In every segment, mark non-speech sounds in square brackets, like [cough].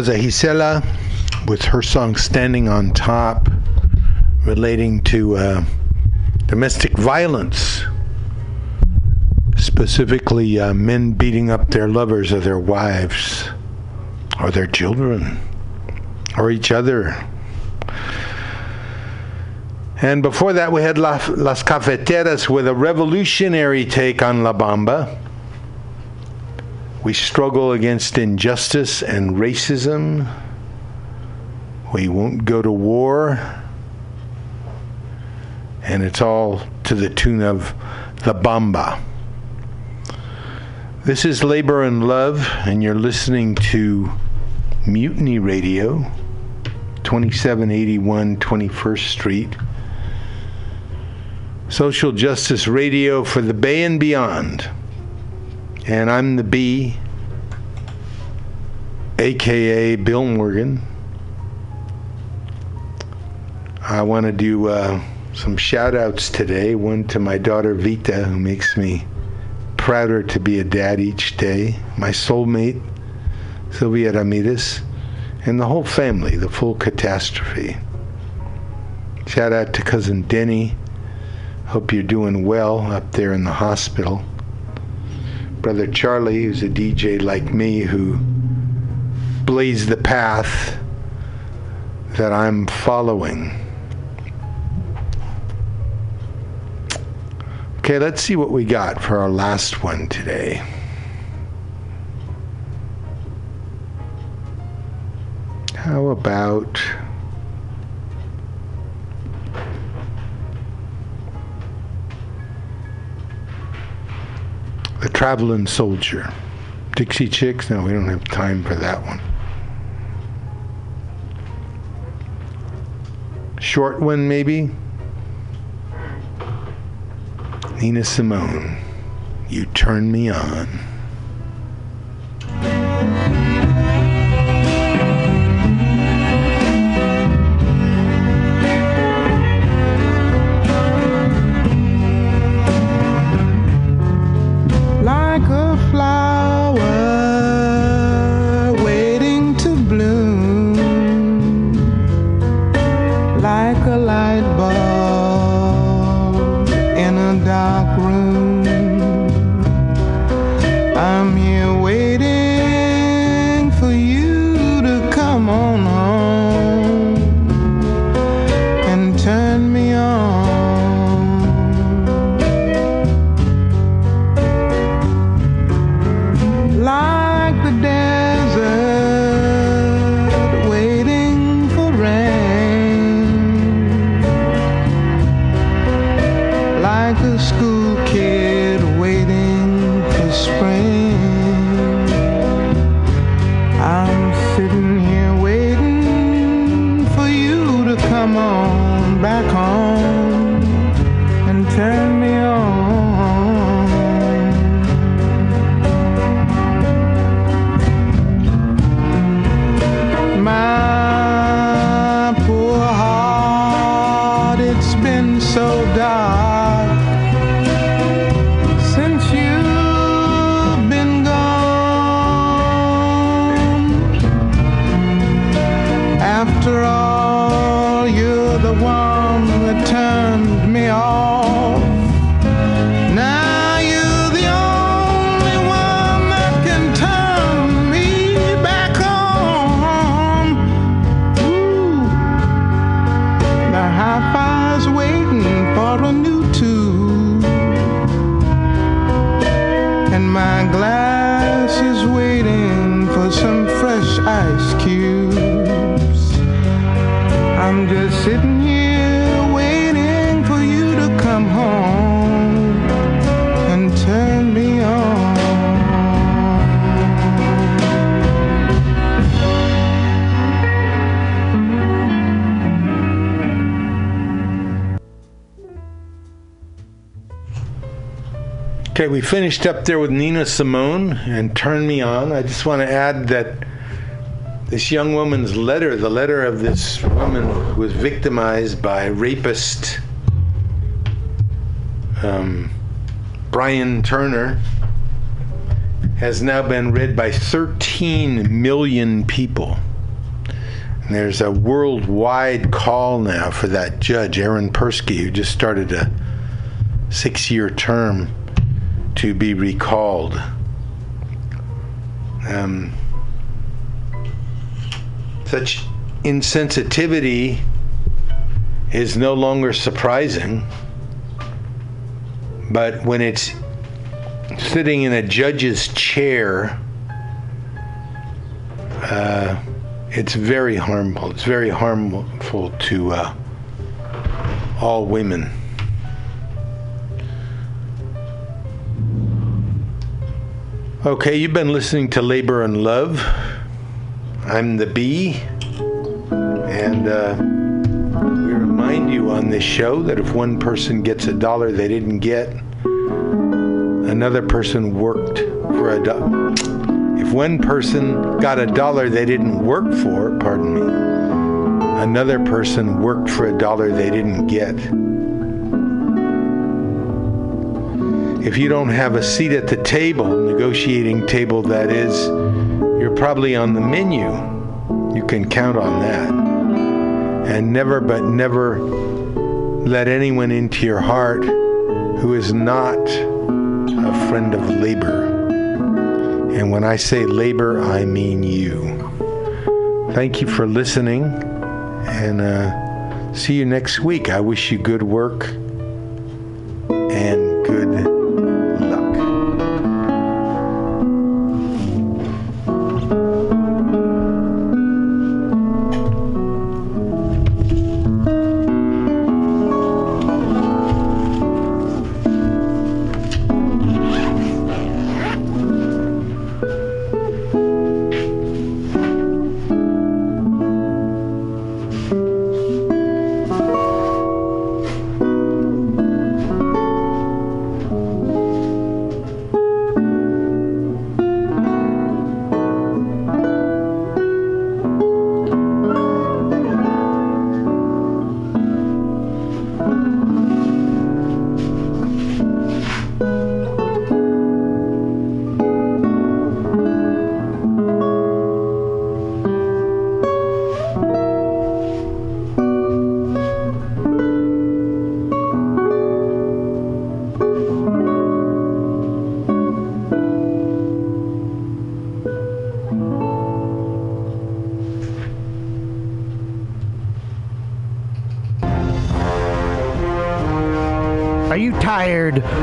Was a Gisela with her song Standing on Top, relating to uh, domestic violence, specifically uh, men beating up their lovers or their wives or their children or each other. And before that, we had Las Cafeteras with a revolutionary take on La Bamba. We struggle against injustice and racism. We won't go to war. And it's all to the tune of the Bamba. This is Labor and Love, and you're listening to Mutiny Radio, 2781 21st Street. Social Justice Radio for the Bay and beyond. And I'm the B, aka Bill Morgan. I want to do uh, some shout outs today. One to my daughter Vita, who makes me prouder to be a dad each day. My soulmate, Sylvia Ramirez, and the whole family, the full catastrophe. Shout out to cousin Denny. Hope you're doing well up there in the hospital. Brother Charlie, who's a DJ like me, who blazed the path that I'm following. Okay, let's see what we got for our last one today. How about. Traveling Soldier. Dixie Chicks? No, we don't have time for that one. Short one, maybe? Nina Simone. You turn me on. Finished up there with Nina Simone and Turn Me On. I just want to add that this young woman's letter, the letter of this woman who was victimized by rapist um, Brian Turner, has now been read by 13 million people. And there's a worldwide call now for that judge, Aaron Persky, who just started a six year term, to be recalled. Um, such insensitivity is no longer surprising, but when it's sitting in a judge's chair, uh, it's very harmful. It's very harmful to uh, all women. Okay, you've been listening to Labor and Love. I'm the bee, and uh, we remind you on this show that if one person gets a dollar they didn't get, another person worked for a dollar. If one person got a dollar they didn't work for, pardon me, another person worked for a dollar they didn't get. If you don't have a seat at the table, negotiating table that is, you're probably on the menu. You can count on that. And never, but never let anyone into your heart who is not a friend of labor. And when I say labor, I mean you. Thank you for listening, and uh, see you next week. I wish you good work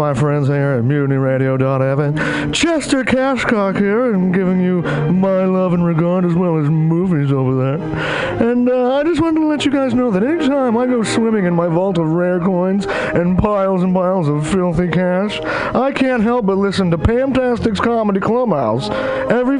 my friends here at MutinyRadio.fm. Chester Cashcock here, and giving you my love and regard as well as movies over there. And uh, I just wanted to let you guys know that anytime I go swimming in my vault of rare coins and piles and piles of filthy cash, I can't help but listen to Pamtastic's Comedy Clubhouse every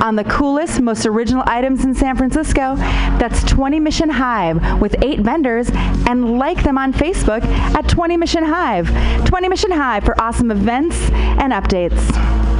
on the coolest, most original items in San Francisco. That's 20 Mission Hive with eight vendors and like them on Facebook at 20 Mission Hive. 20 Mission Hive for awesome events and updates.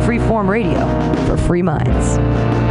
Freeform radio for free minds.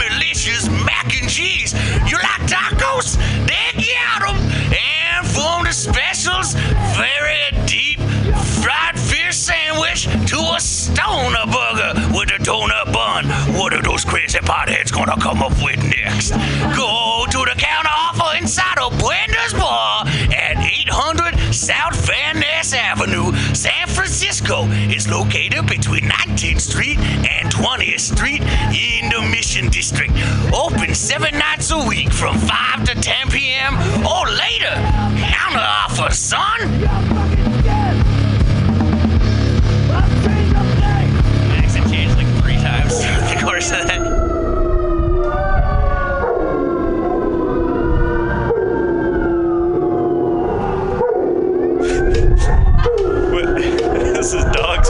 cheese. You like tacos? They got 'em. And from the specials, very deep fried fish sandwich to a stoner burger with a donut bun. What are those crazy potheads gonna come up with next? Go to the counter offer inside of Bender's Bar at 800 South Van Ness Avenue, San Francisco. It's located between 19th Street and 20th Street in the Mission District. Open seven nights a week from 5 to 10 p.m. or later. Counter offer, son. This is dog's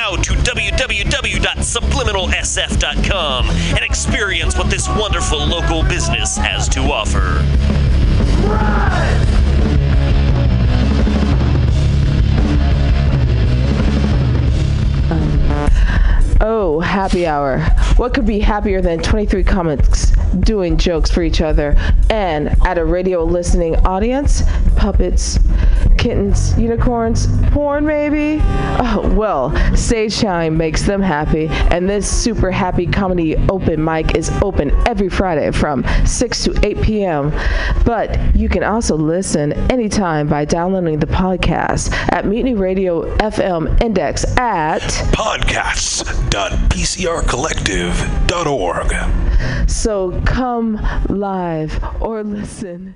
to www.subliminalsf.com and experience what this wonderful local business has to offer. Um, Oh, happy hour. What could be happier than 23 comics doing jokes for each other and at a radio listening audience? Puppets, kittens, unicorns, porn maybe? Oh, well, Stage Time makes them happy, and this super happy comedy open mic is open every Friday from 6 to 8 p.m. But you can also listen anytime by downloading the podcast at Mutiny Radio FM Index at podcasts.pcrcollective.org. So come live or listen.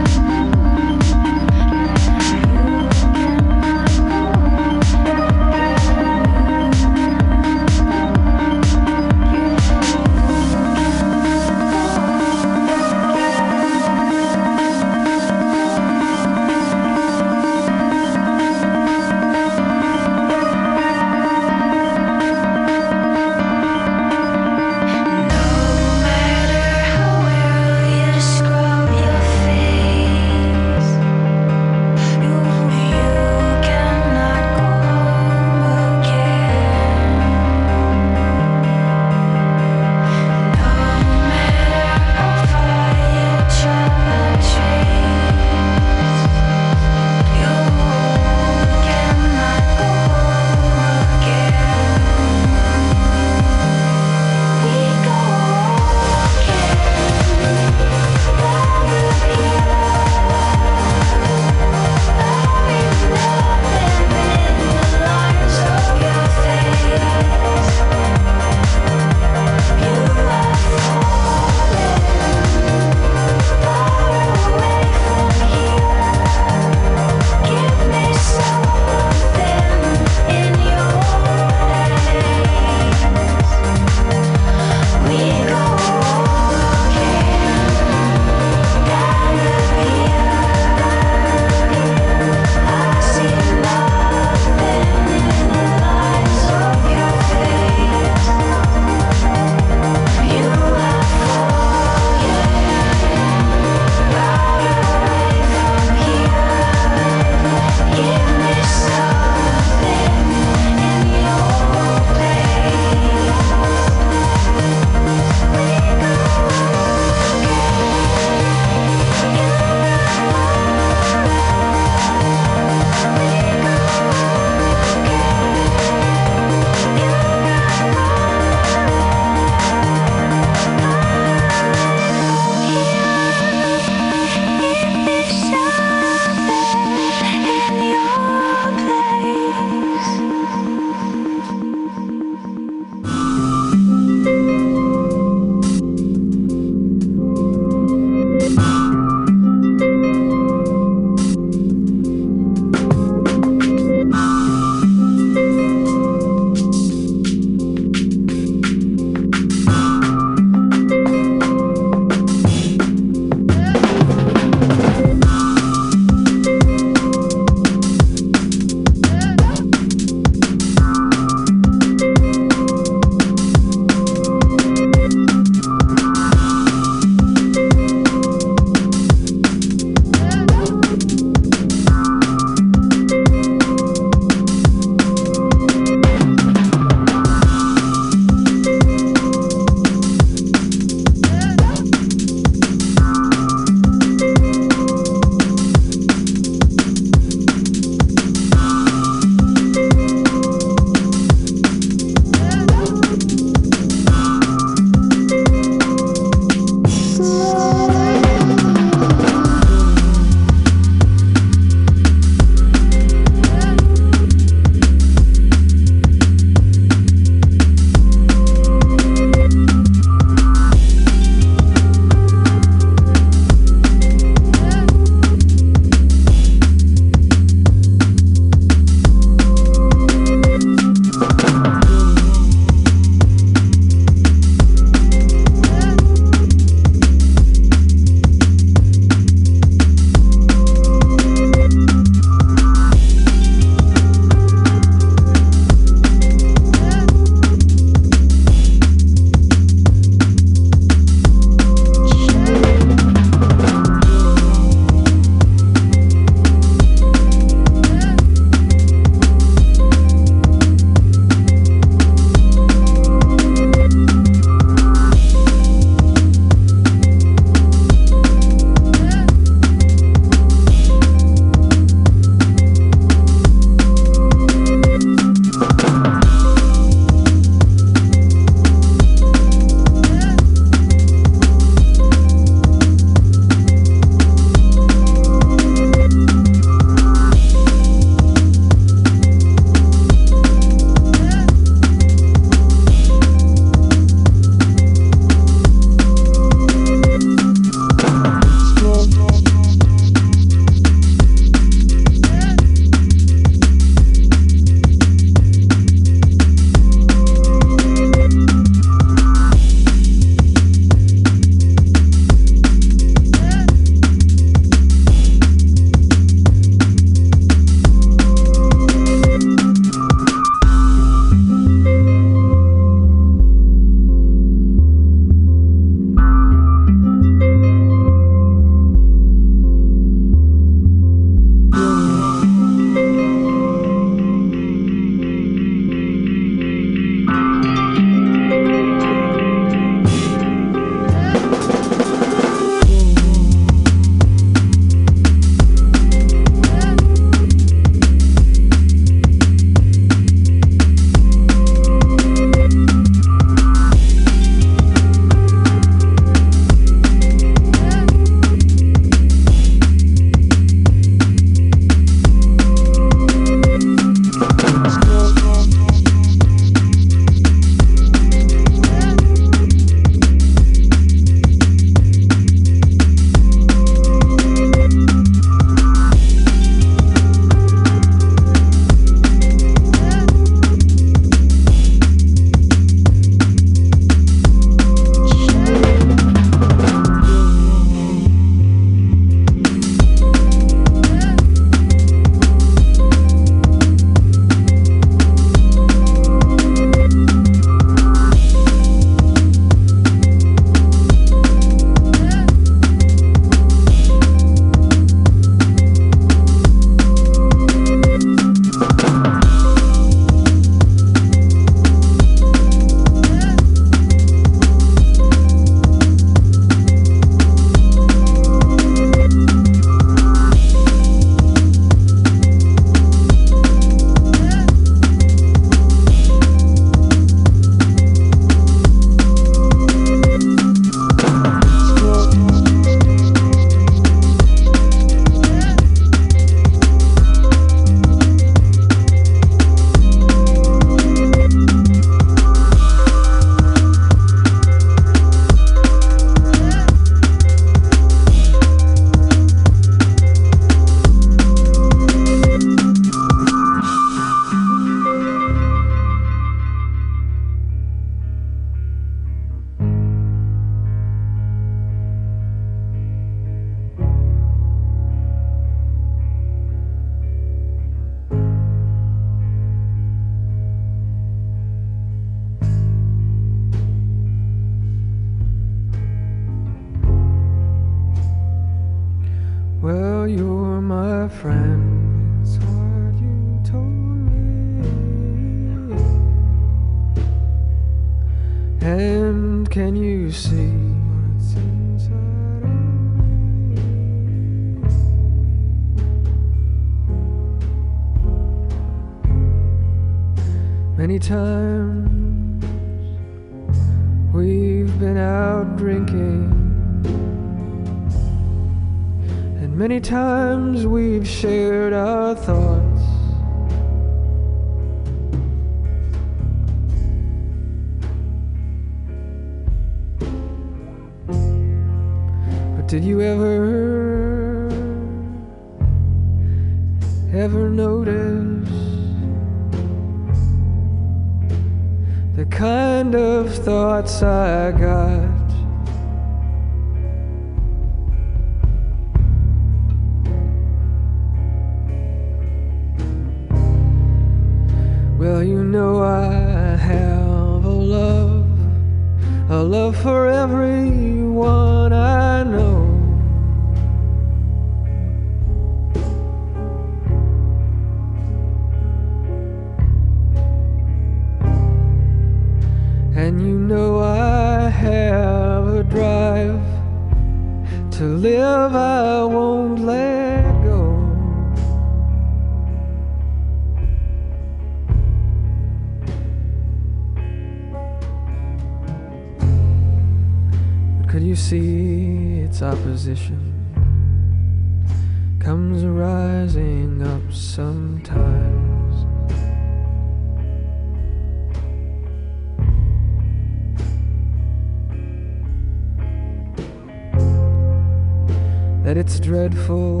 at its dreadful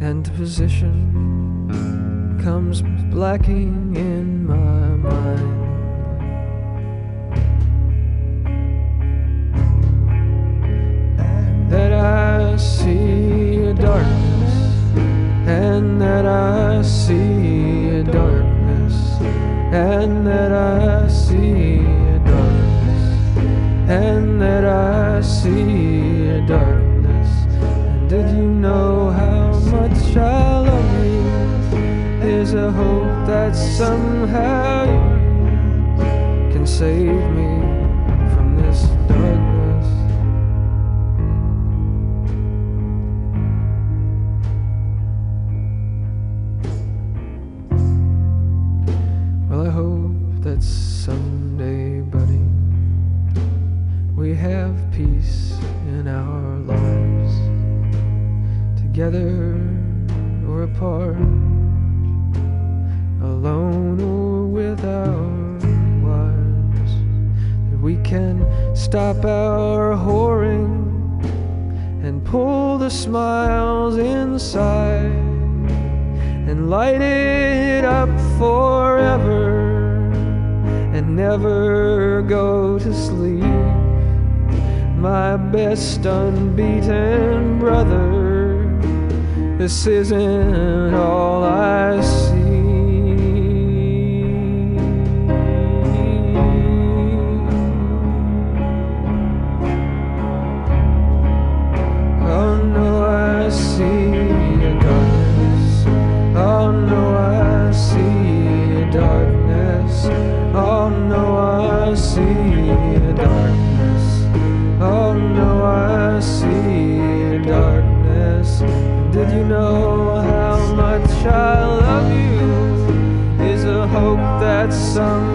end position comes blacking in my mind. That I see a darkness, and that I see a darkness, and that I somehow you can save me. stop our whoring and pull the smiles inside and light it up forever and never go to sleep. My best unbeaten brother, this isn't all I see. some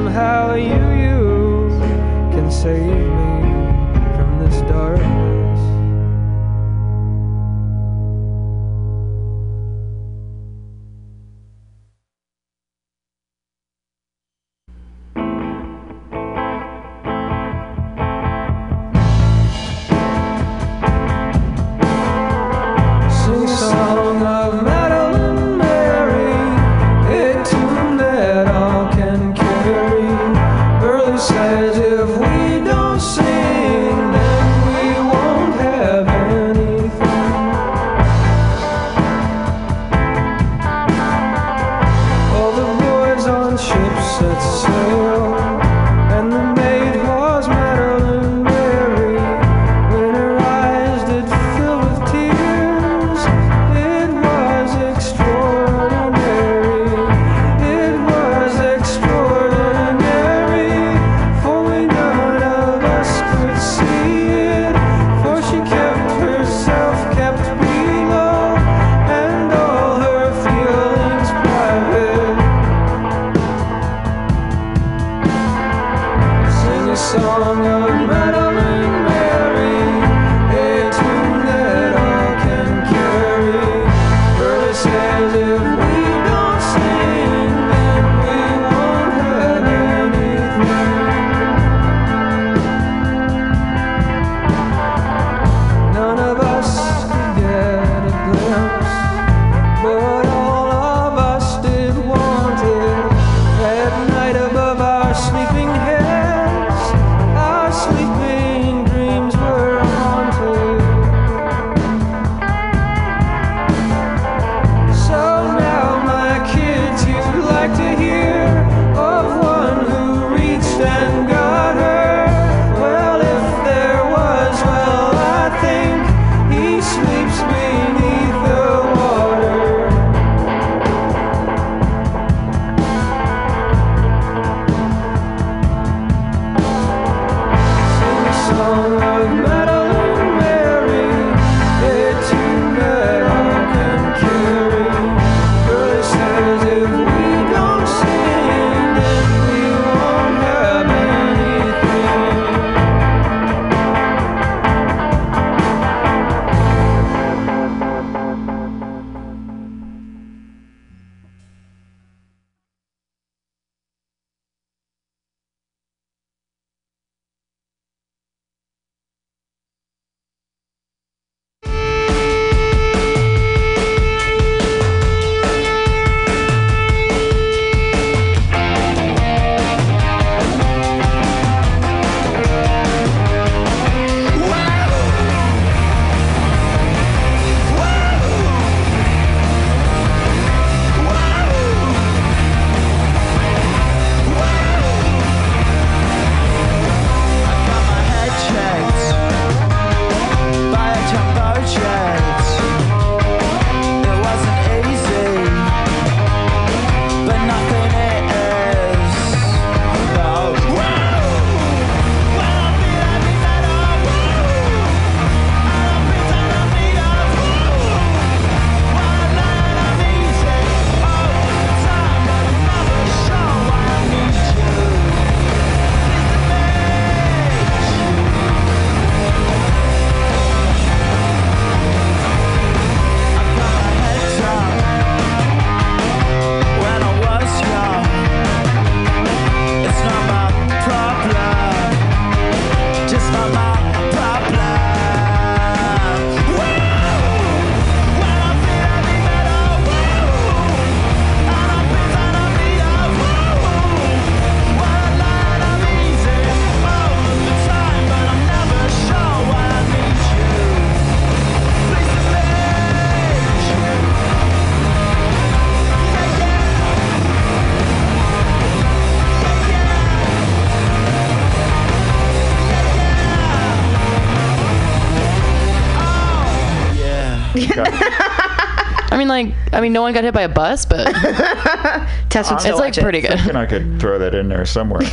mean, no one got hit by a bus, but [laughs] Tess would it's like watch it. pretty good. Thinking I could throw that in there somewhere. [laughs]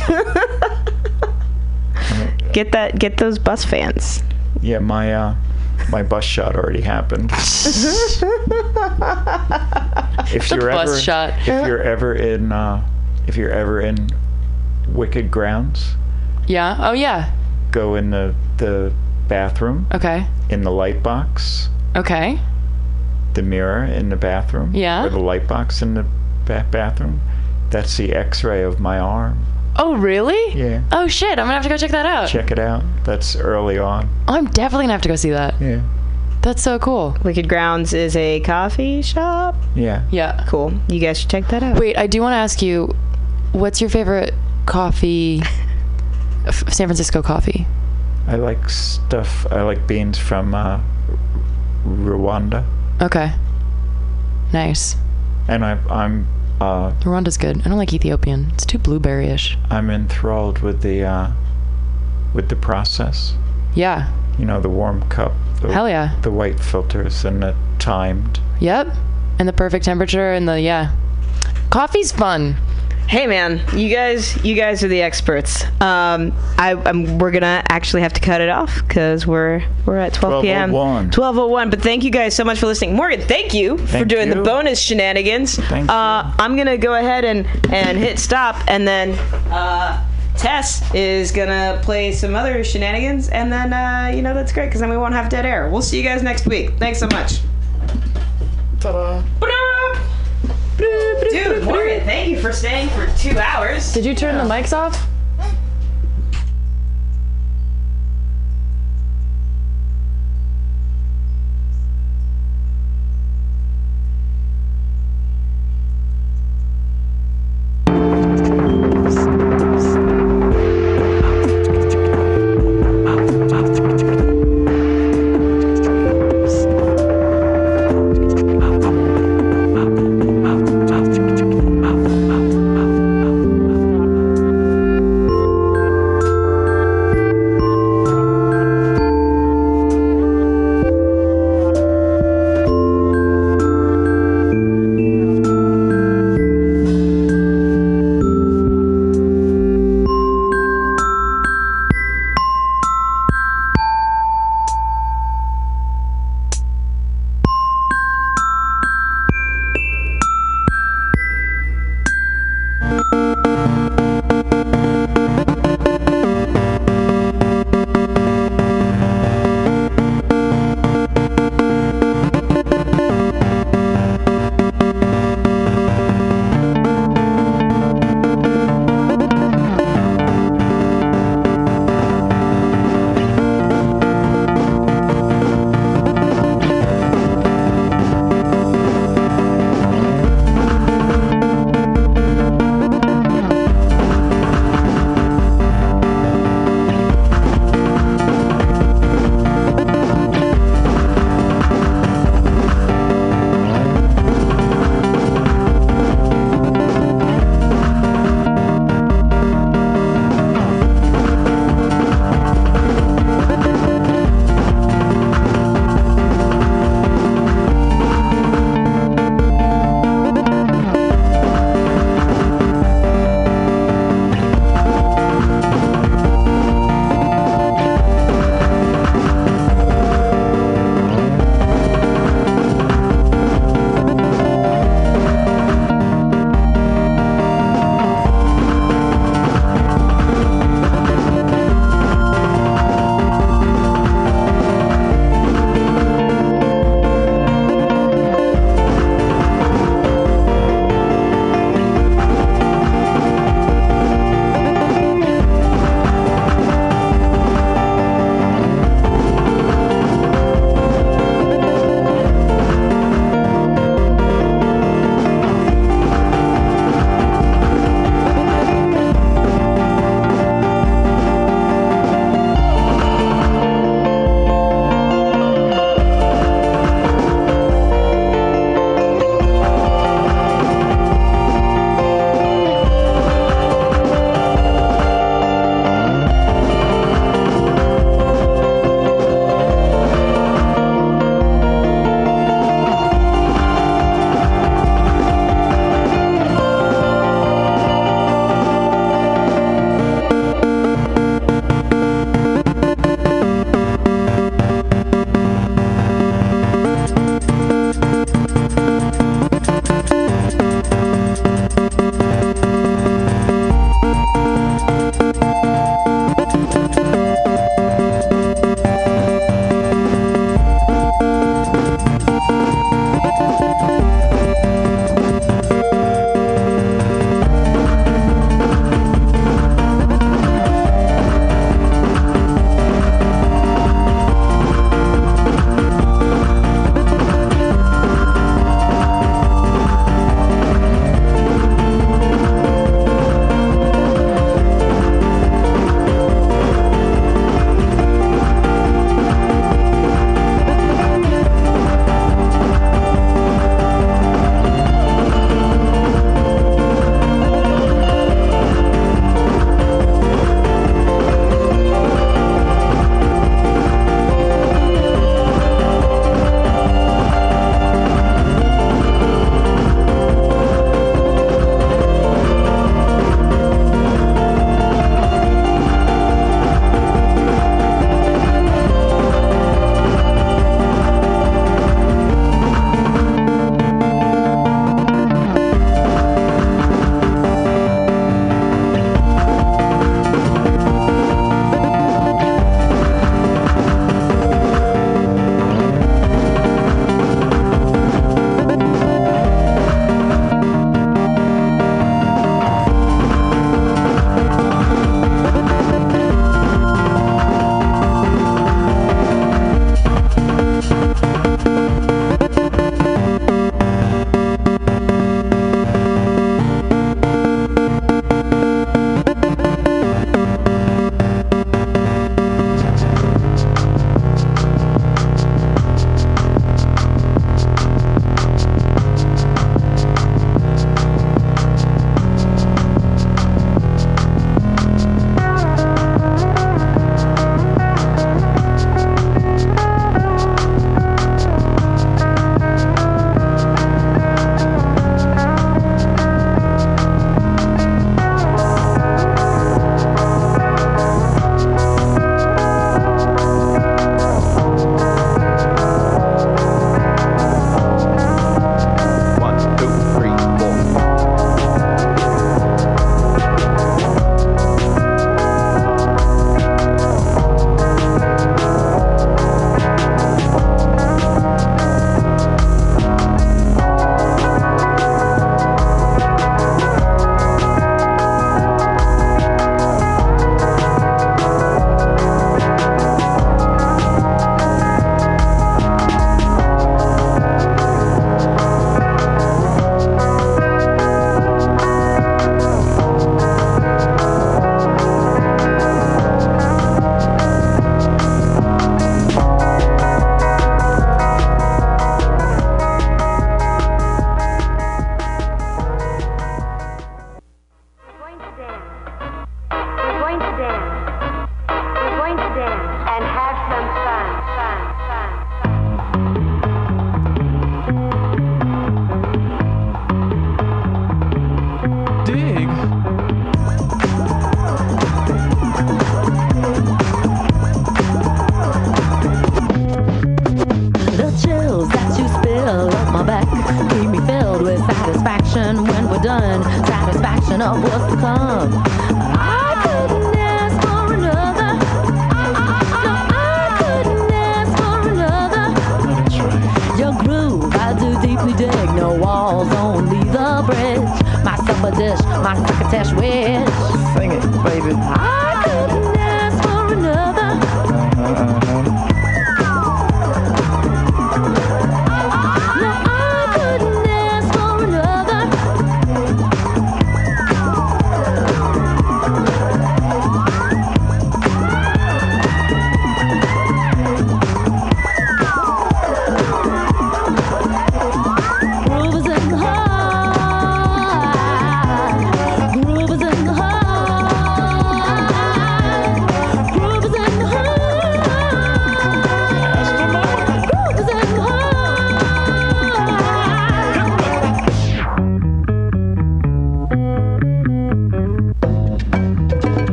Get that. Get those bus fans. Yeah, my uh, my bus shot already happened. [laughs] if The you're bus ever shot. if you're ever in uh, if you're ever in Wicked Grounds, Yeah. Oh yeah. go in the the bathroom Okay. in the light box, Okay. The mirror in the bathroom, Yeah. or the light box in the ba- bathroom. That's the X-ray of my arm. Oh really? Yeah. Oh shit! I'm gonna have to go check that out. Check it out. That's early on. I'm definitely gonna have to go see that. Yeah. That's so cool. Wicked Grounds is a coffee shop. Yeah. Yeah. Cool. You guys should check that out. Wait, I do want to ask you, what's your favorite coffee? F- San Francisco coffee. I like stuff. I like beans from uh, Rwanda, Okay. Nice. and I, I'm uh, Rwanda's good. I don't like Ethiopian. It's too blueberry-ish. I'm enthralled with the uh, with the process. Yeah. You know, the warm cup. The, Hell yeah. The white filters and the timed. Yep. And the perfect temperature and the yeah. Coffee's fun. Hey man, you guys, you guys are the experts. Um, I, I'm, we're gonna actually have to cut it off because we're we're at 12 p.m. 12:01. 12:01. But thank you guys so much for listening. Morgan, thank you for Thank doing the bonus shenanigans. Thank uh, I'm gonna go ahead and and hit stop, and then uh, Tess is gonna play some other shenanigans, and then uh, you know that's great because then we won't have dead air. We'll see you guys next week. Thanks so much. Ta-da. Dude, Morgan, thank you for staying for two hours. Did you turn the mics off?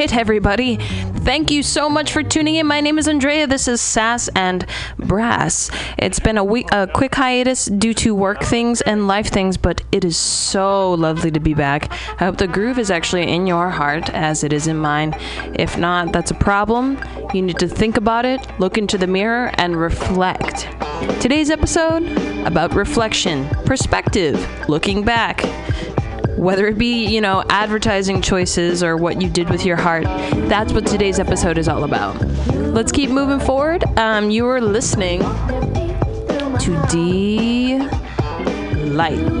hit, everybody. Thank you so much for tuning in. My name is Andrea. This is Sass and Brass. It's been a week, a quick hiatus due to work things and life things, but it is so lovely to be back. I hope the groove is actually in your heart as it is in mine. If not, that's a problem. You need to think about it, look into the mirror, and reflect. Today's episode about reflection, perspective, looking back, whether it be, you know, advertising choices or what you did with your heart, that's what today's episode is all about. Let's keep moving forward. Um, you are listening to D Light.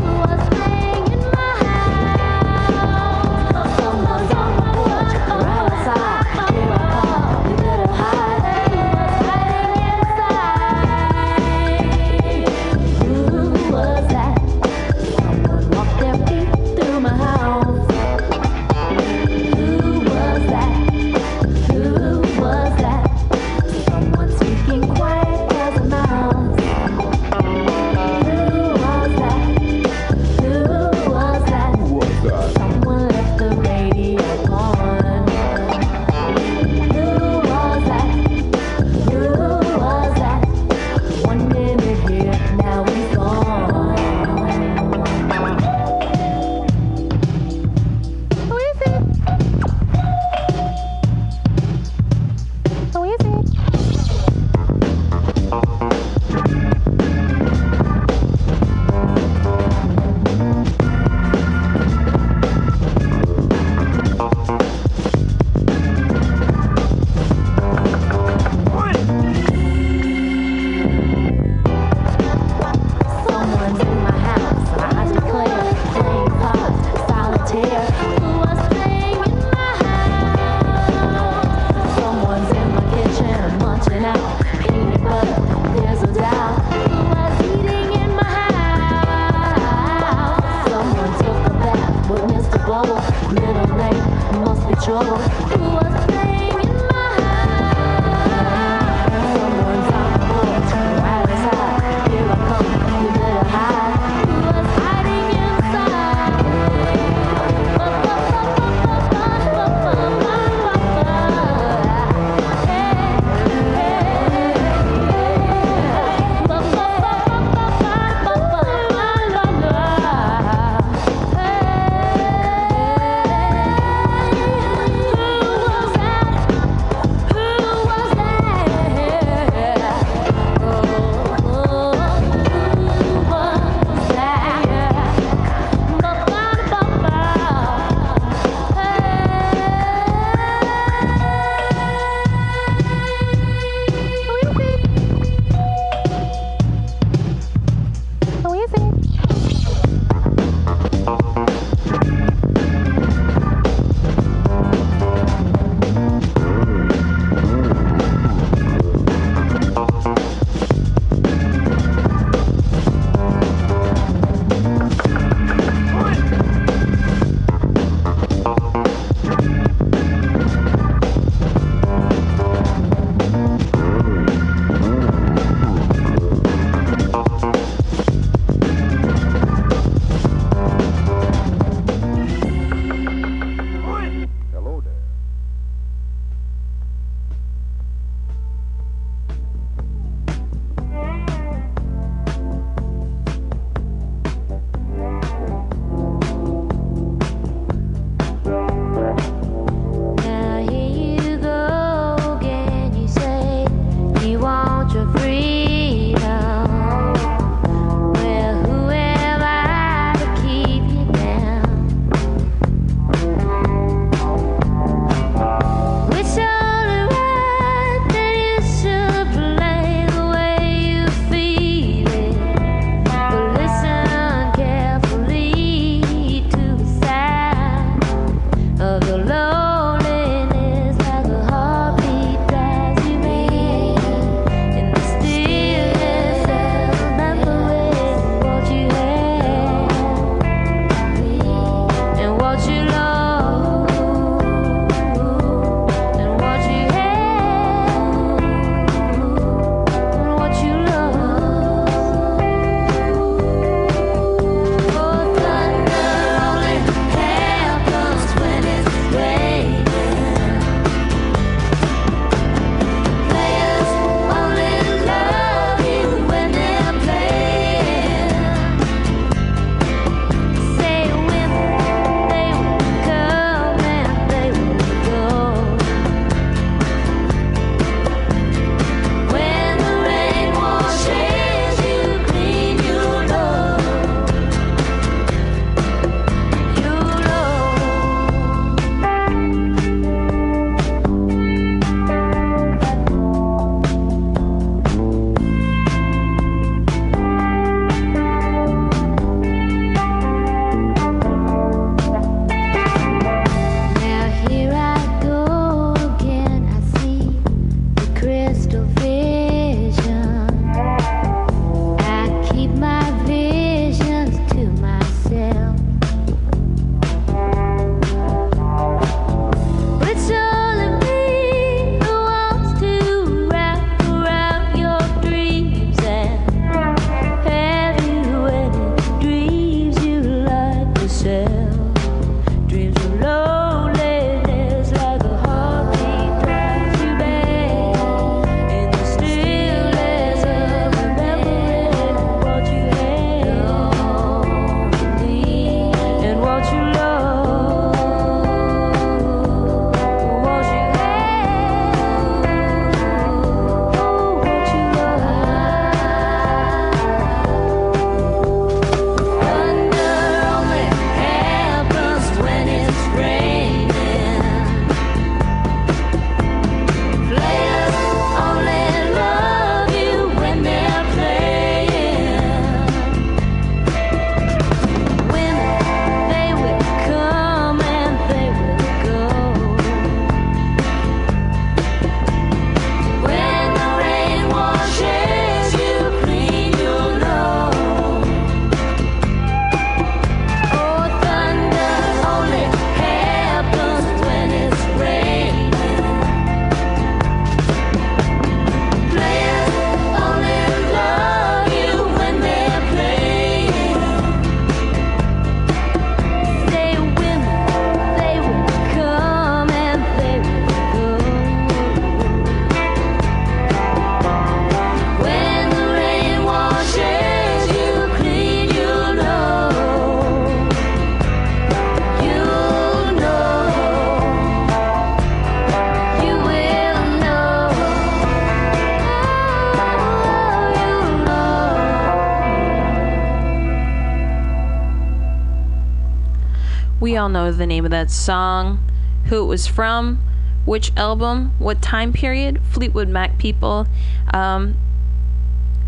all know the name of that song, who it was from, which album, what time period, Fleetwood Mac people. Um,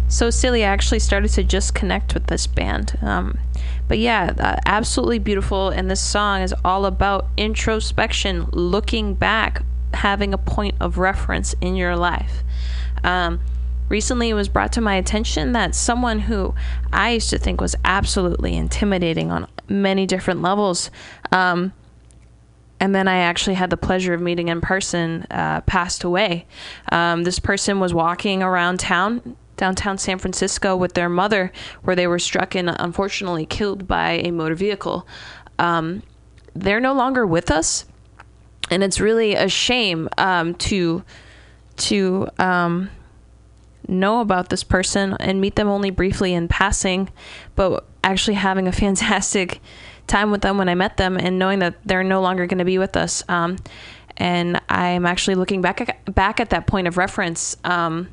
so silly, I actually started to just connect with this band. Um, but yeah, uh, absolutely beautiful. And this song is all about introspection, looking back, having a point of reference in your life. Um, recently, it was brought to my attention that someone who I used to think was absolutely intimidating on many different levels. Um, and then I actually had the pleasure of meeting in person, uh, passed away. Um, this person was walking around town, downtown San Francisco, with their mother, where they were struck and unfortunately killed by a motor vehicle. Um, they're no longer with us, and it's really a shame um, to to um, know about this person and meet them only briefly in passing, but actually having a [laughs] fantastic time with them when I met them and knowing that they're no longer going to be with us. Um, and I'm actually looking back at, back at that point of reference. Um,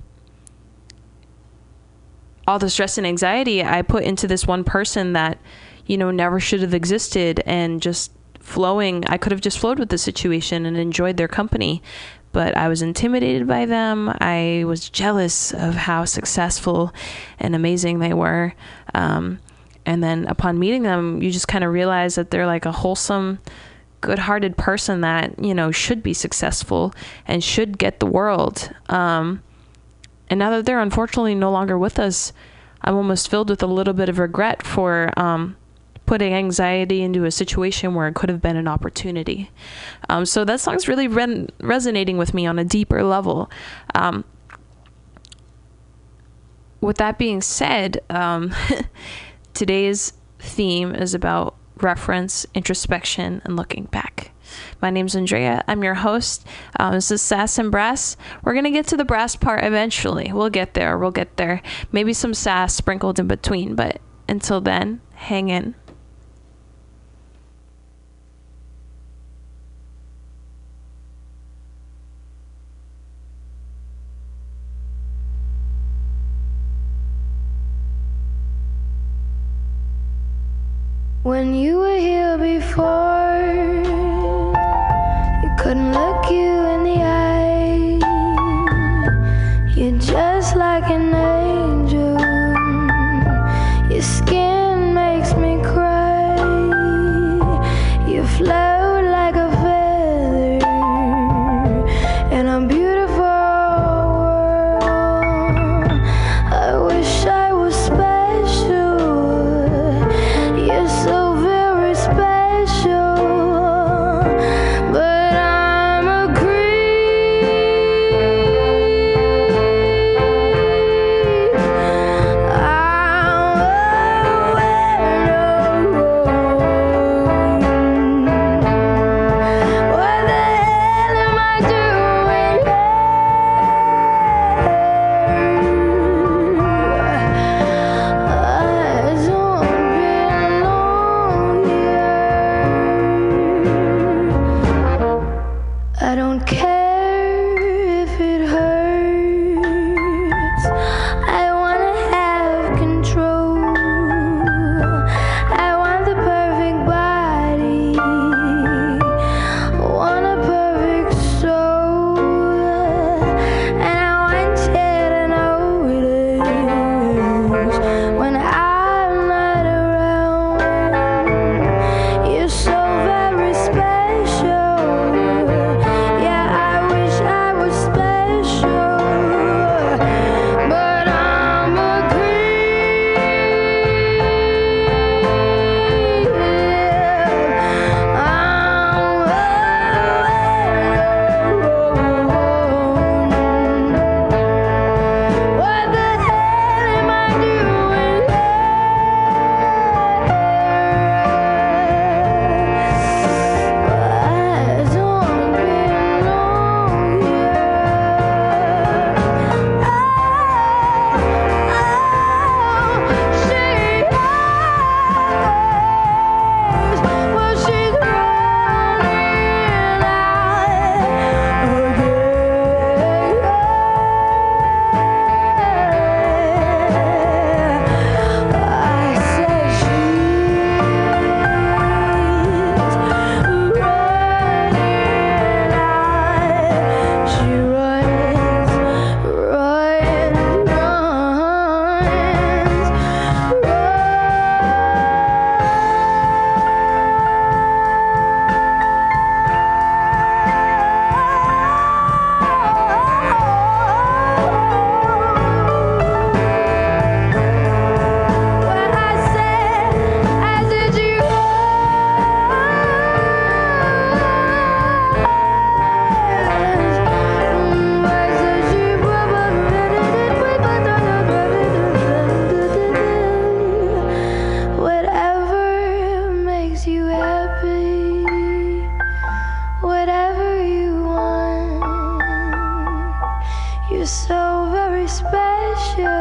all the stress and anxiety I put into this one person that, you know, never should have existed and just flowing. I could have just flowed with the situation and enjoyed their company. But I was intimidated by them. I was jealous of how successful and amazing they were. Um, and then upon meeting them, you just kind of realize that they're like a wholesome, good-hearted person that you know should be successful and should get the world. Um, and now that they're unfortunately no longer with us, I'm almost filled with a little bit of regret for um, putting anxiety into a situation where it could have been an opportunity. Um, so that song's really re- resonating with me on a deeper level. Um, with that being said, um, [laughs] today's theme is about reference, introspection, and looking back. My name's Andrea. I'm your host. Um, this is Sass and Brass. We're going to get to the brass part eventually. We'll get there. We'll get there. Maybe some sass sprinkled in between, but until then, hang in. When you so very special.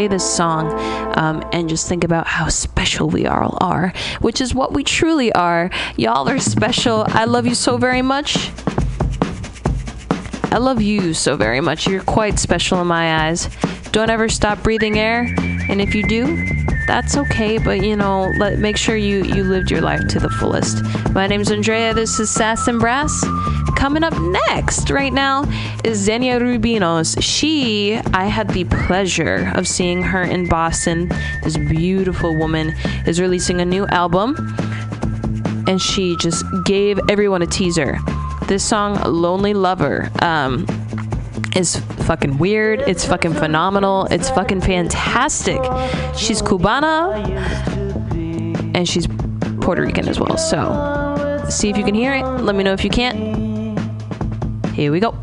Play this song um, and just think about how special we all are, which is what we truly are. Y'all are special. I love you so very much. I love you so very much. You're quite special in my eyes. Don't ever stop breathing air, and if you do, that's okay. But you know, let make sure you you lived your life to the fullest. My name's Andrea. This is Sass and Brass. Coming up next, right now, is Xenia Rubinos. She, I had the pleasure of seeing her in Boston. This beautiful woman is releasing a new album, and she just gave everyone a teaser. This song, Lonely Lover, um, is fucking weird. It's fucking phenomenal. It's fucking fantastic. She's Cubana and she's Puerto Rican as well. So, see if you can hear it. Let me know if you can't. Here we go.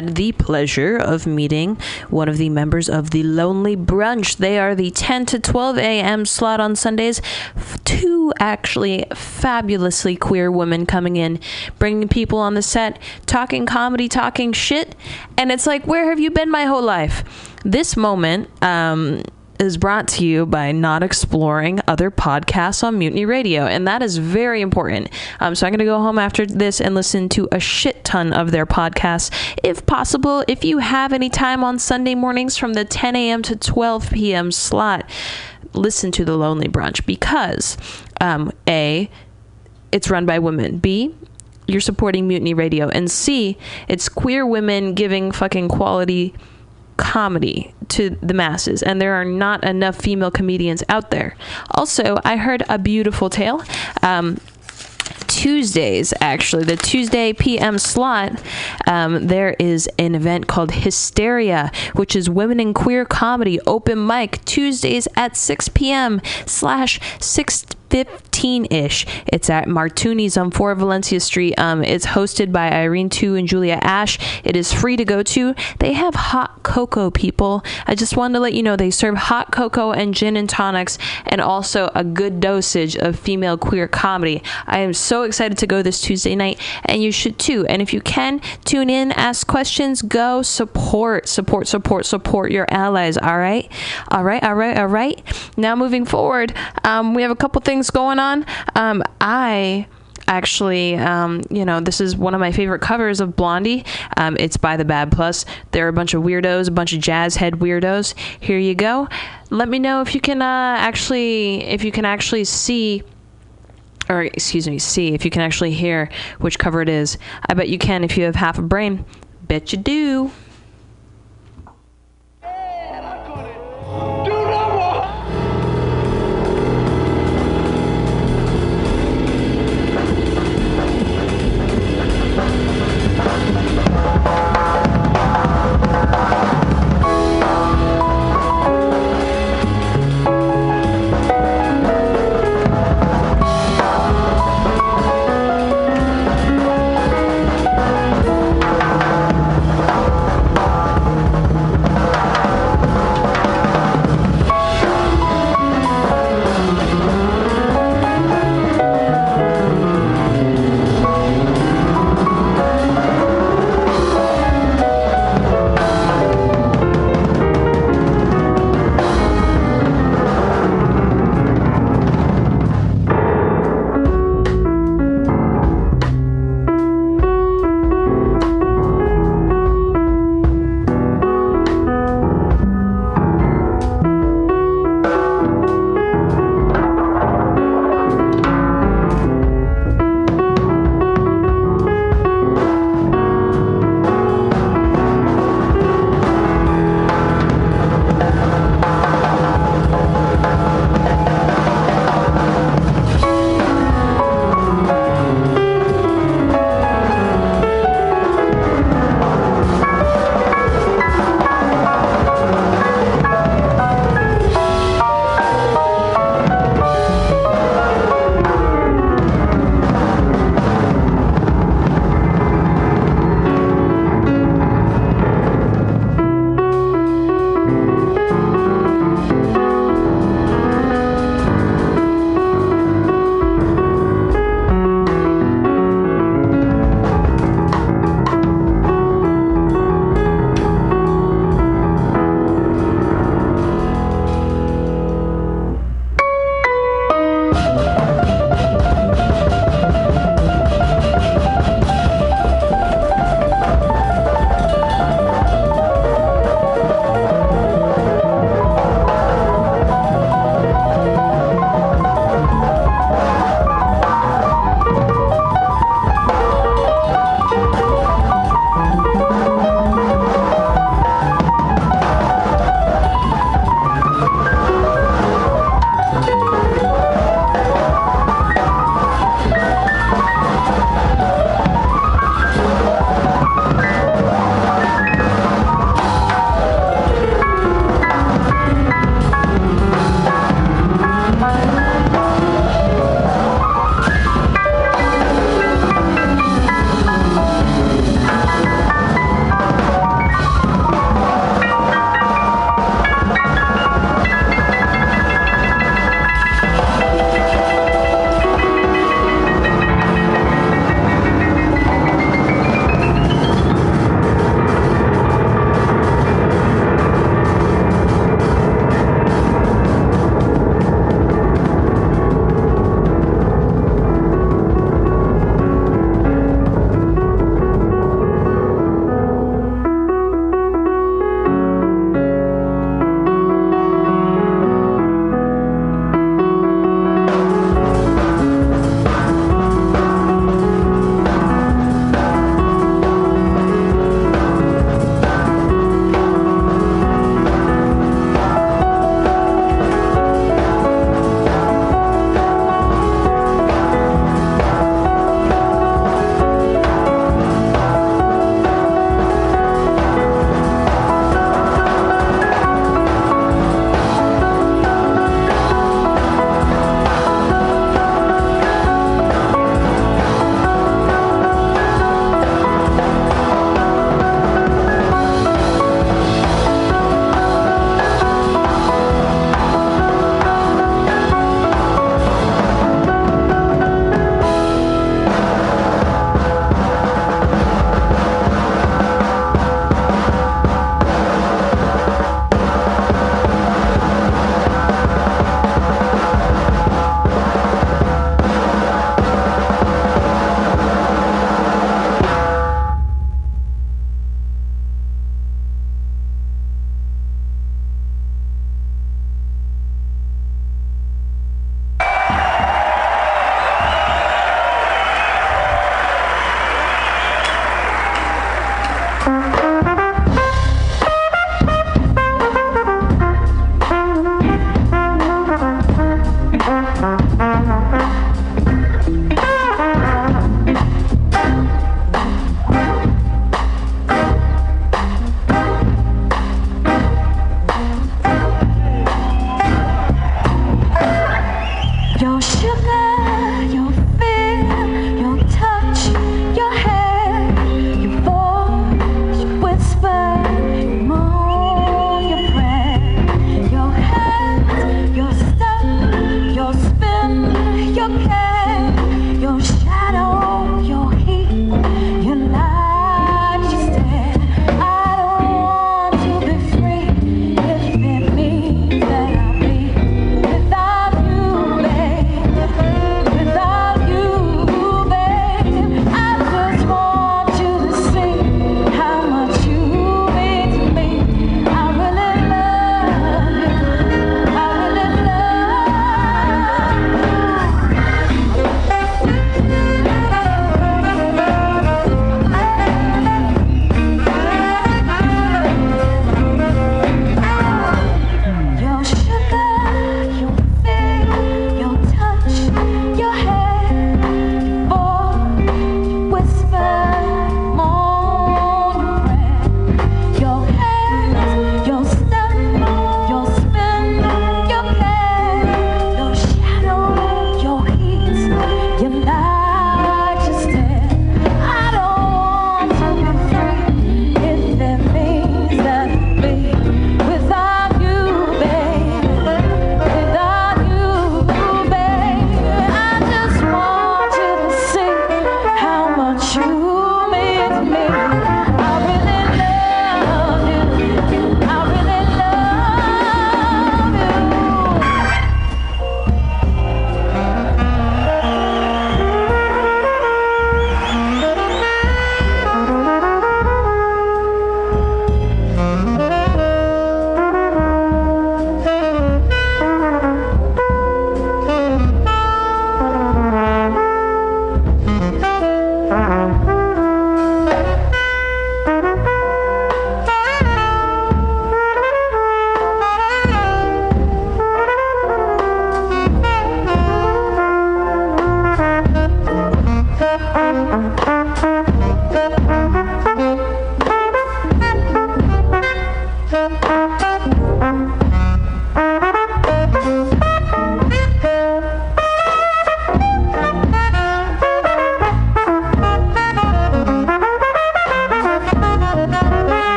Had the pleasure of meeting one of the members of the Lonely Brunch. They are the 10 to 12 a.m. slot on Sundays. Two actually fabulously queer women coming in, bringing people on the set, talking comedy, talking shit. And it's like, where have you been my whole life? This moment, um, is brought to you by not exploring other podcasts on Mutiny Radio, and that is very important. Um, so I'm going to go home after this and listen to a shit ton of their podcasts, if possible. If you have any time on Sunday mornings from the 10 a.m. to 12 p.m. slot, listen to the Lonely Brunch because um, a it's run by women. B you're supporting Mutiny Radio, and C it's queer women giving fucking quality comedy to the masses, and there are not enough female comedians out there. Also, I heard a beautiful tale. Um, Tuesdays, actually, the Tuesday PM slot, um, there is an event called Hysteria, which is women in queer comedy open mic Tuesdays at 6 p.m. slash 6 15 ish. It's at Martuni's on 4 Valencia Street. Um, it's hosted by Irene Tu and Julia Ash. It is free to go to. They have hot cocoa, people. I just wanted to let you know they serve hot cocoa and gin and tonics and also a good dosage of female queer comedy. I am so excited to go this Tuesday night, and you should too. And if you can, tune in, ask questions, go support, support, support, support your allies. All right, all right, all right, all right. Now moving forward, um, we have a couple things going on. Um, I actually um, you know this is one of my favorite covers of blondie. Um, it's by the bad plus. They're a bunch of weirdos a bunch of jazz head weirdos. Here you go. Let me know if you can uh, actually if you can actually see or excuse me see if you can actually hear which cover it is. I bet you can if you have half a brain. Bet you do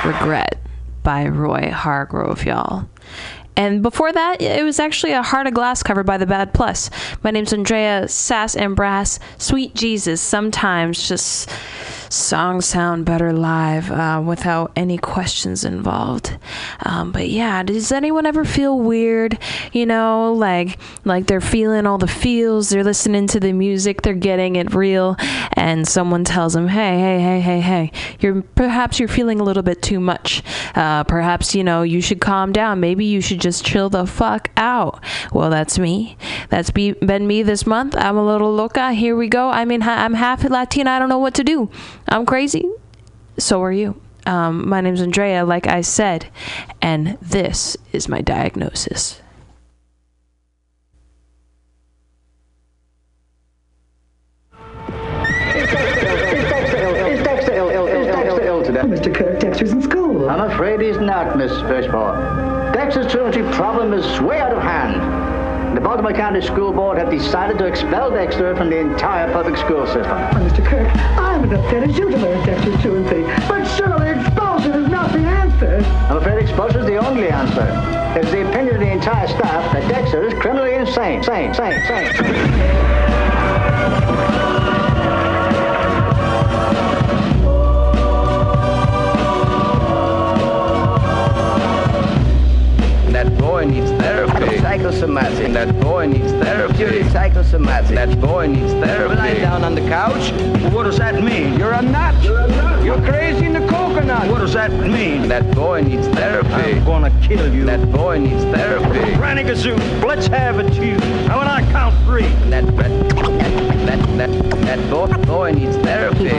Forget Regret by Roy Hargrove, y'all. And before that, it was actually a Heart of Glass cover by the Bad Plus. My name's Andrea Sass and Brass. Sweet Jesus. Sometimes just songs sound better live uh, without any questions involved. Um, but yeah, does anyone ever feel weird? You know, like like they're feeling all the feels. They're listening to the music. They're getting it real, and someone tells them, "Hey, hey, hey, hey, hey, you're perhaps you're feeling a little bit too much. Uh, perhaps you know you should calm down. Maybe you should just chill the fuck out." Well, that's me. That's be, been me this month. I'm a little loca. Here we go. I mean, I'm half Latina. I don't know what to do. I'm crazy. So are you. Um, my name's Andrea, like I said, and this is my diagnosis. Not, Miss Fishmore. Dexter's truancy problem is way out of hand. The Baltimore County School Board have decided to expel Dexter from the entire public school system. Mr. Kirk, I'm as upset as you to learn Dexter's truancy, but surely expulsion is not the answer. I'm afraid expulsion is the only answer. It's the opinion of the entire staff that Dexter is criminally insane. Sane, sane, sane. Psychosomatic. That boy needs therapy. Psychosomatic. That boy needs therapy. Lie down on the couch. What does that mean? You're a nut. You're a nut. You're crazy in the coconut. What does that mean? That boy needs therapy. I'm gonna kill you. That boy needs therapy. Granny Gazoo, let's have it to you. And when I count three. That that that that that boy boy needs therapy.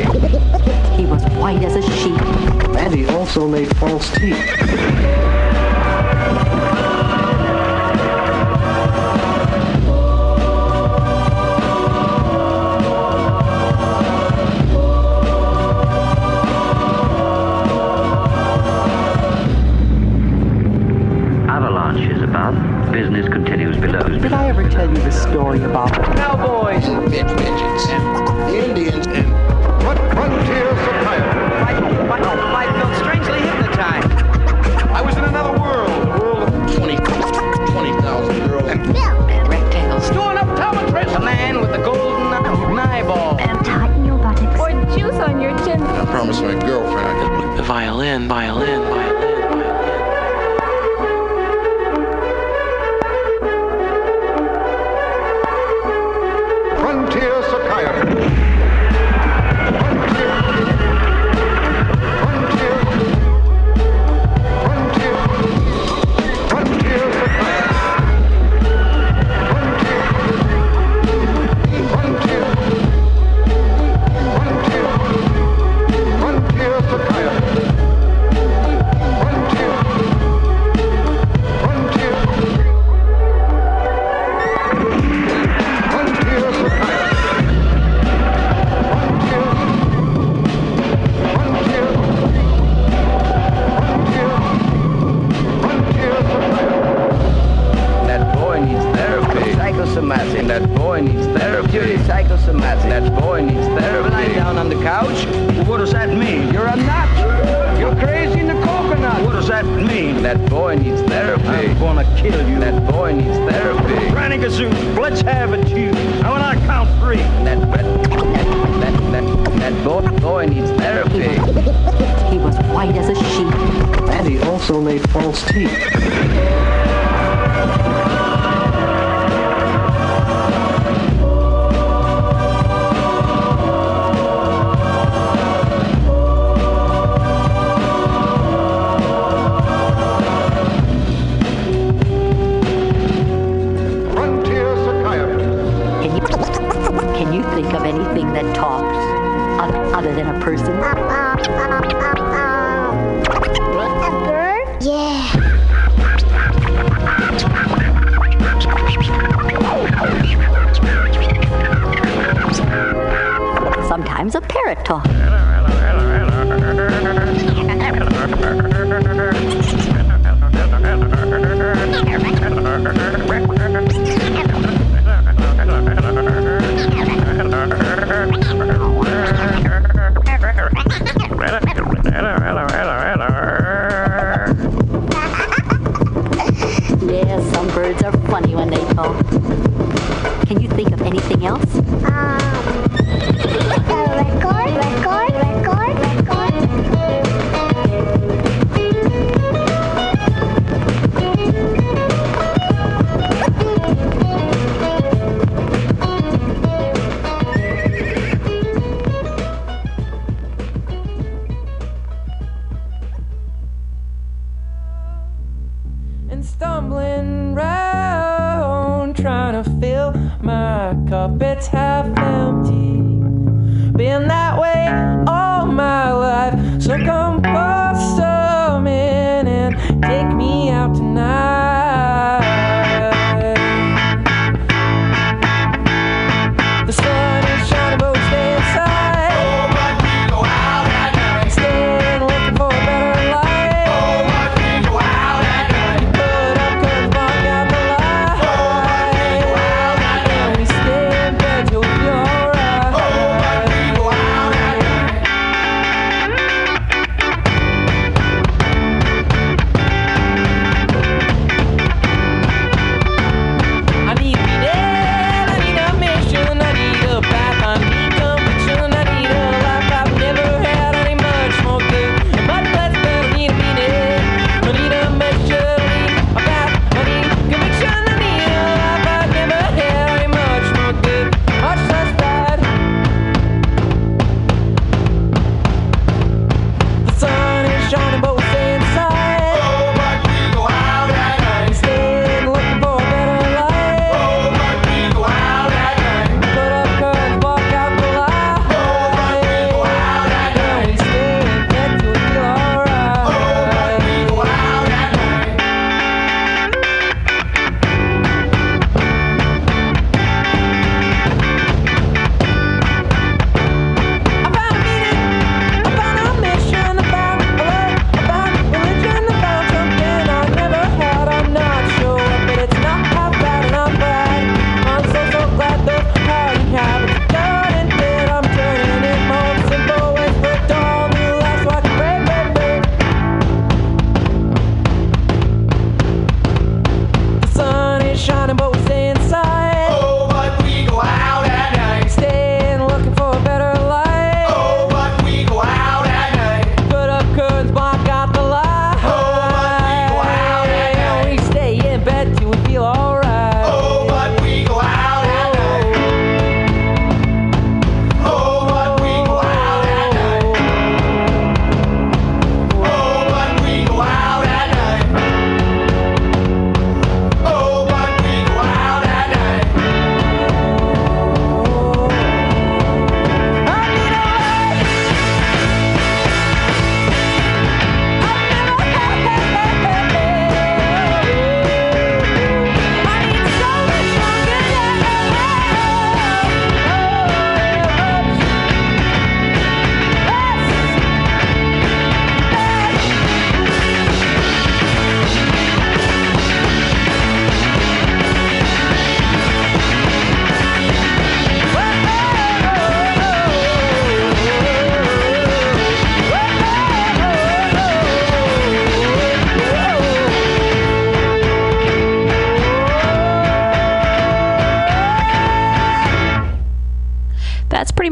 He was white as a sheet. And he also made false teeth.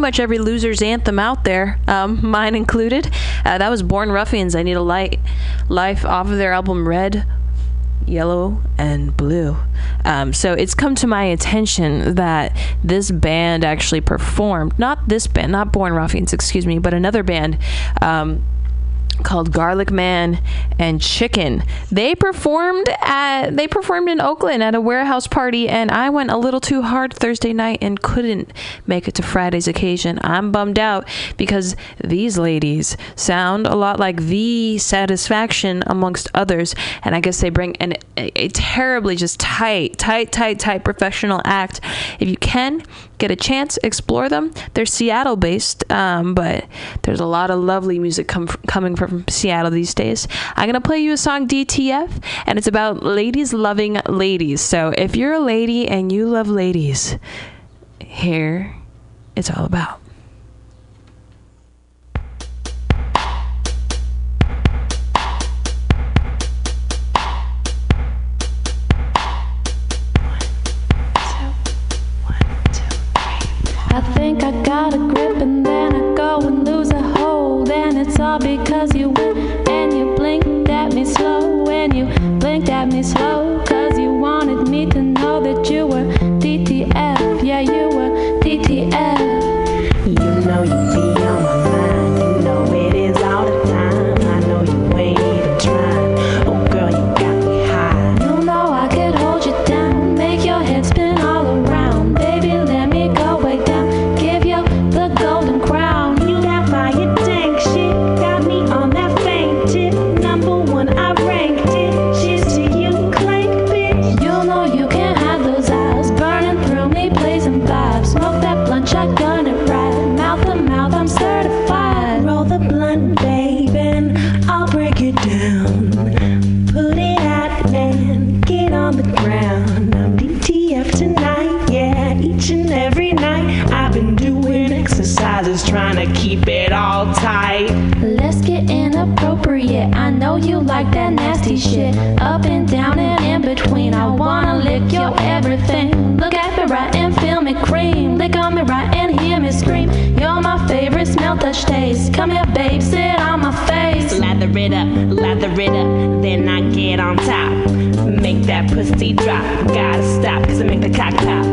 Much every loser's anthem out there, um, [laughs] mine included. Uh, that was Born Ruffians. I Need a Light Life off of their album Red, Yellow, and Blue. Um, so it's come to my attention that this band actually performed, not this band, not Born Ruffians, excuse me, but another band. Um, called Garlic Man and Chicken. They performed at they performed in Oakland at a warehouse party and I went a little too hard Thursday night and couldn't make it to Friday's occasion. I'm bummed out because these ladies sound a lot like the satisfaction amongst others and I guess they bring an, a, a terribly just tight tight tight tight professional act. If you can get a chance, explore them. They're Seattle based, um, but there's a lot of lovely music com- coming from Seattle these days. I'm going to play you a song, DTF, and it's about ladies loving ladies. So if you're a lady and you love ladies, here it's all about. Got a grip and then I go and lose a hold. And it's all because you went and you blinked at me slow. And you blinked at me slow. Cause you wanted me to know that you were DTF. Yeah, you were DTF. Touch, taste. Come here, babe, sit on my face. Lather it up, lather it up, then I get on top. Make that pussy drop. Gotta stop, cause I make the cock pop.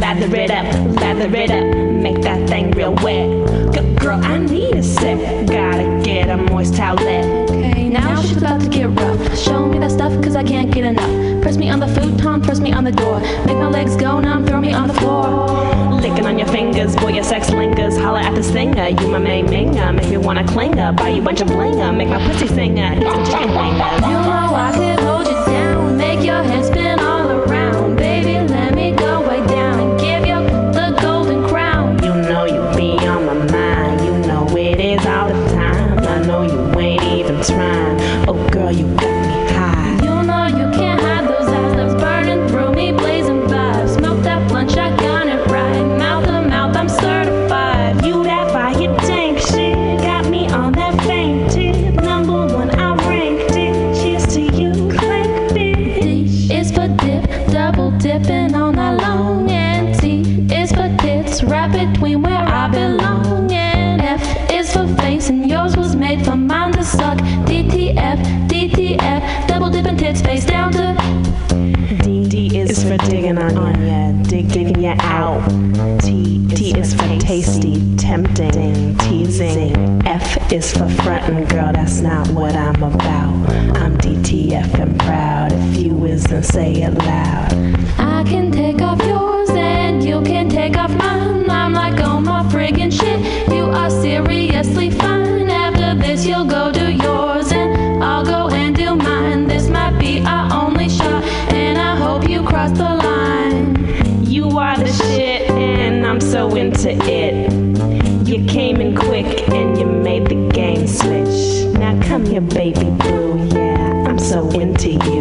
Lather it up, lather it up, make that thing real wet. G- Girl, I need a sip. Gotta get a moist towelette. Okay, now she's about to get rough. Show me that stuff, cause I can't get enough. Me on the futon, press me on the door. Make my legs go numb, throw me on the floor. Licking on your fingers, boy, your sex lingers. Holla at the singer, you my main minger. Make me wanna cling her, buy you a bunch of blinger. Make my pussy singer, eat some chicken fingers. You know I could hold is for frontin', girl, that's not what I'm about. I'm DTF and proud. If you isn't, say it loud. I can take off yours and you can take off mine. I'm like, oh my friggin' shit. You are seriously fine. After this, you'll go do yours and I'll go and do mine. This might be our only shot, and I hope you cross the line. You are the shit, and I'm so into it. Into you.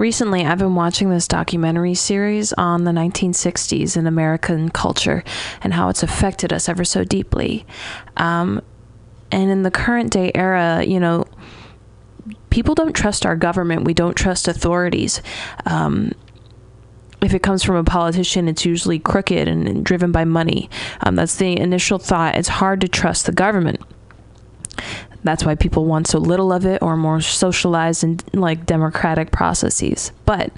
Recently I've been watching this documentary series on the 1960s in American culture and how it's affected us ever so deeply. Um, and in the current day era, you know, people don't trust our government, we don't trust authorities. Um, if it comes from a politician, it's usually crooked and, driven by money. Um, that's the initial thought. It's hard to trust the government. That's why people want so little of it or more socialized and like democratic processes. But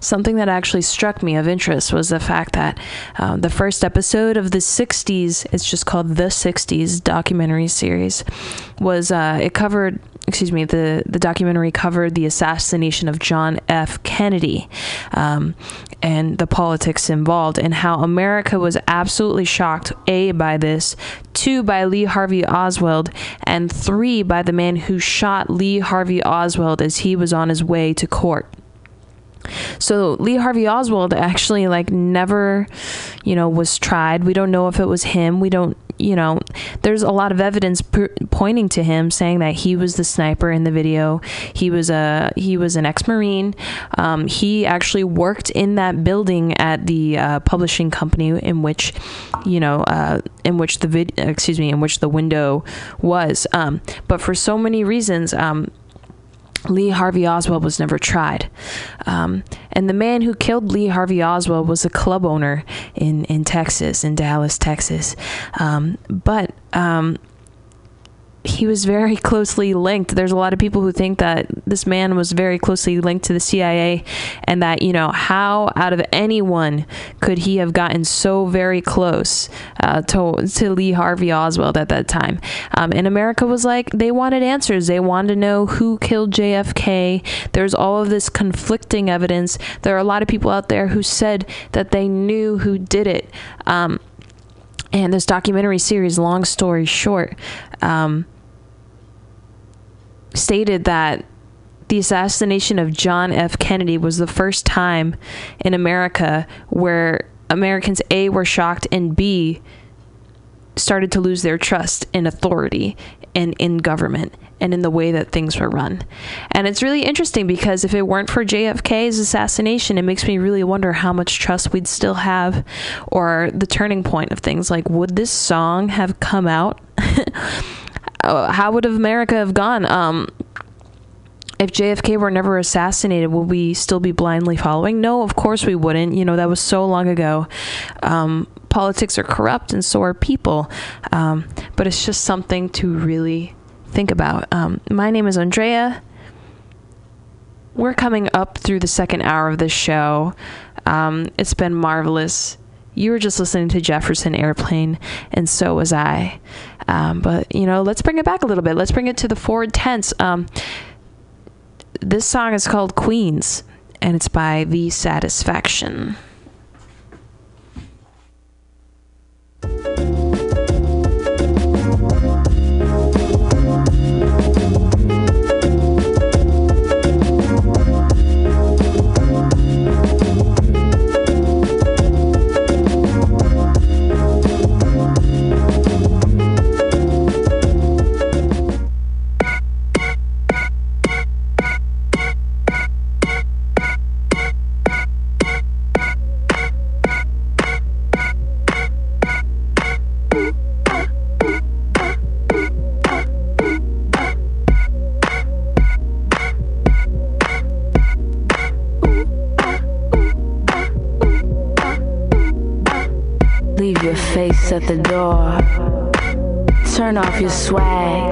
something that actually struck me of interest was the fact that uh, the first episode of the 60s, it's just called The 60s documentary series, was uh, it covered excuse me, the, the documentary covered the assassination of John F. Kennedy um, and the politics involved, and how America was absolutely shocked, A, by this, two, by Lee Harvey Oswald, and three, by the man who shot Lee Harvey Oswald as he was on his way to court. So Lee Harvey Oswald actually like never, you know, was tried. We don't know if it was him. We don't, you know, there's a lot of evidence p- pointing to him saying that he was the sniper in the video. He was a he was an ex-marine. Um, he actually worked in that building at the uh, publishing company in which, you know, uh, in which the vid excuse me, in which the window was. Um, but for so many reasons, um, Lee Harvey Oswald was never tried. Um, and the man who killed Lee Harvey Oswald was a club owner in, in Texas, in Dallas, Texas. Um, but um, he was very [laughs] closely linked. There's a lot of people who think that this man was very closely linked to the CIA, and that you know how out of anyone could he have gotten so very close uh, to to Lee Harvey Oswald at that time. Um, and America was like they wanted answers. They wanted to know who killed JFK. There's all of this conflicting evidence. There are a lot of people out there who said that they knew who did it. Um, and this documentary series, long story short, um, stated that the assassination of John F. Kennedy was the first time in America where Americans A were shocked and B started to lose their trust in authority and in government and in the way that things were run. And it's really interesting because if it weren't for JFK's assassination, it makes me really wonder how much trust we'd still have or the turning point of things like would this song have come out? [laughs] Uh, how would America have gone? Um, if JFK were never assassinated, would we still be blindly following? No, of course we wouldn't. You know, that was so long ago. Um, politics are corrupt, and so are people. Um, but it's just something to really think about. Um, my name is Andrea. We're coming up through the second hour of this show. Um, it's been marvelous. You were just listening to Jefferson Airplane, and so was I. Um, but, you know, let's bring it back a little bit. Let's bring it to the forward tense. Um, this song is called Queens, and it's by The Satisfaction. Turn off your swag